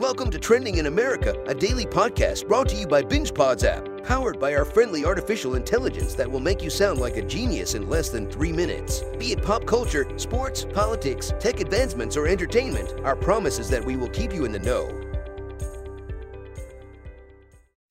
Welcome to Trending in America, a daily podcast brought to you by BingePods app, powered by our friendly artificial intelligence that will make you sound like a genius in less than three minutes. Be it pop culture, sports, politics, tech advancements, or entertainment, our promise is that we will keep you in the know.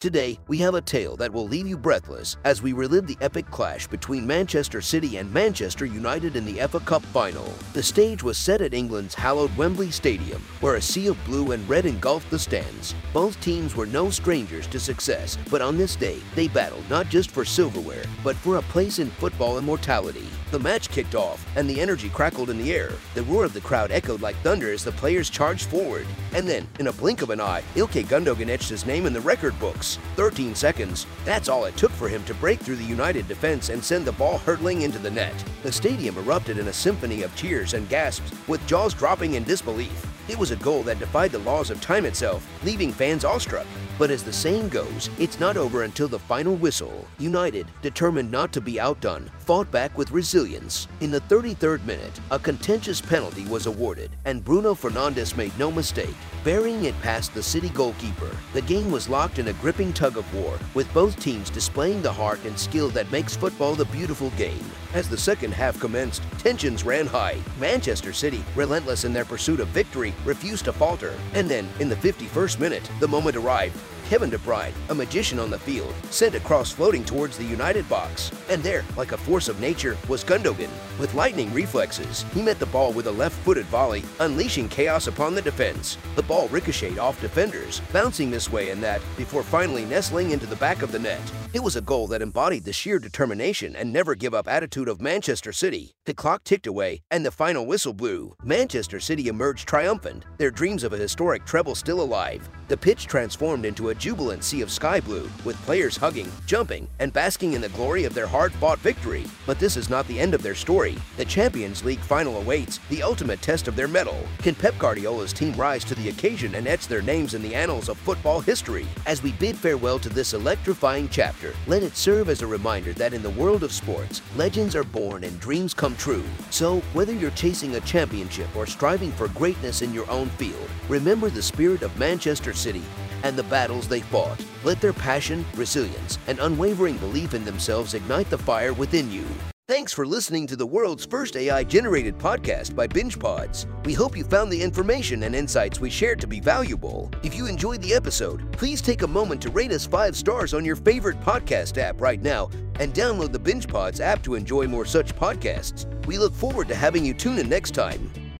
Today, we have a tale that will leave you breathless as we relive the epic clash between Manchester City and Manchester United in the FA Cup final. The stage was set at England's hallowed Wembley Stadium, where a sea of blue and red engulfed the stands. Both teams were no strangers to success, but on this day, they battled not just for silverware, but for a place in football immortality. The match kicked off, and the energy crackled in the air. The roar of the crowd echoed like thunder as the players charged forward. And then, in a blink of an eye, Ilkay Gundogan etched his name in the record books. 13 seconds. That's all it took for him to break through the United defense and send the ball hurtling into the net. The stadium erupted in a symphony of cheers and gasps, with jaws dropping in disbelief. It was a goal that defied the laws of time itself, leaving fans awestruck. But as the saying goes, it's not over until the final whistle. United, determined not to be outdone, fought back with resilience. In the 33rd minute, a contentious penalty was awarded, and Bruno Fernandes made no mistake, burying it past the City goalkeeper. The game was locked in a gripping tug of war, with both teams displaying the heart and skill that makes football the beautiful game. As the second half commenced, tensions ran high. Manchester City, relentless in their pursuit of victory, refused to falter. And then, in the 51st minute, the moment arrived. Kevin De Bruyne, a magician on the field, sent a cross floating towards the United box. And there, like a force of nature, was Gundogan. With lightning reflexes, he met the ball with a left-footed volley, unleashing chaos upon the defense. The ball ricocheted off defenders, bouncing this way and that, before finally nestling into the back of the net. It was a goal that embodied the sheer determination and never give up attitude of Manchester City. The clock ticked away, and the final whistle blew. Manchester City emerged triumphant, their dreams of a historic treble still alive. The pitch transformed into a jubilant sea of sky blue, with players hugging, jumping, and basking in the glory of their hard-fought victory. But this is not the end of their story. The Champions League final awaits, the ultimate test of their mettle. Can Pep Guardiola's team rise to the occasion and etch their names in the annals of football history? As we bid farewell to this electrifying chapter, let it serve as a reminder that in the world of sports, legends are born and dreams come true. So, whether you're chasing a championship or striving for greatness in your own field, remember the spirit of Manchester City and the battles they fought. Let their passion, resilience, and unwavering belief in themselves ignite the fire within you. Thanks for listening to the world's first AI generated podcast by BingePods. We hope you found the information and insights we shared to be valuable. If you enjoyed the episode, please take a moment to rate us five stars on your favorite podcast app right now and download the BingePods app to enjoy more such podcasts. We look forward to having you tune in next time.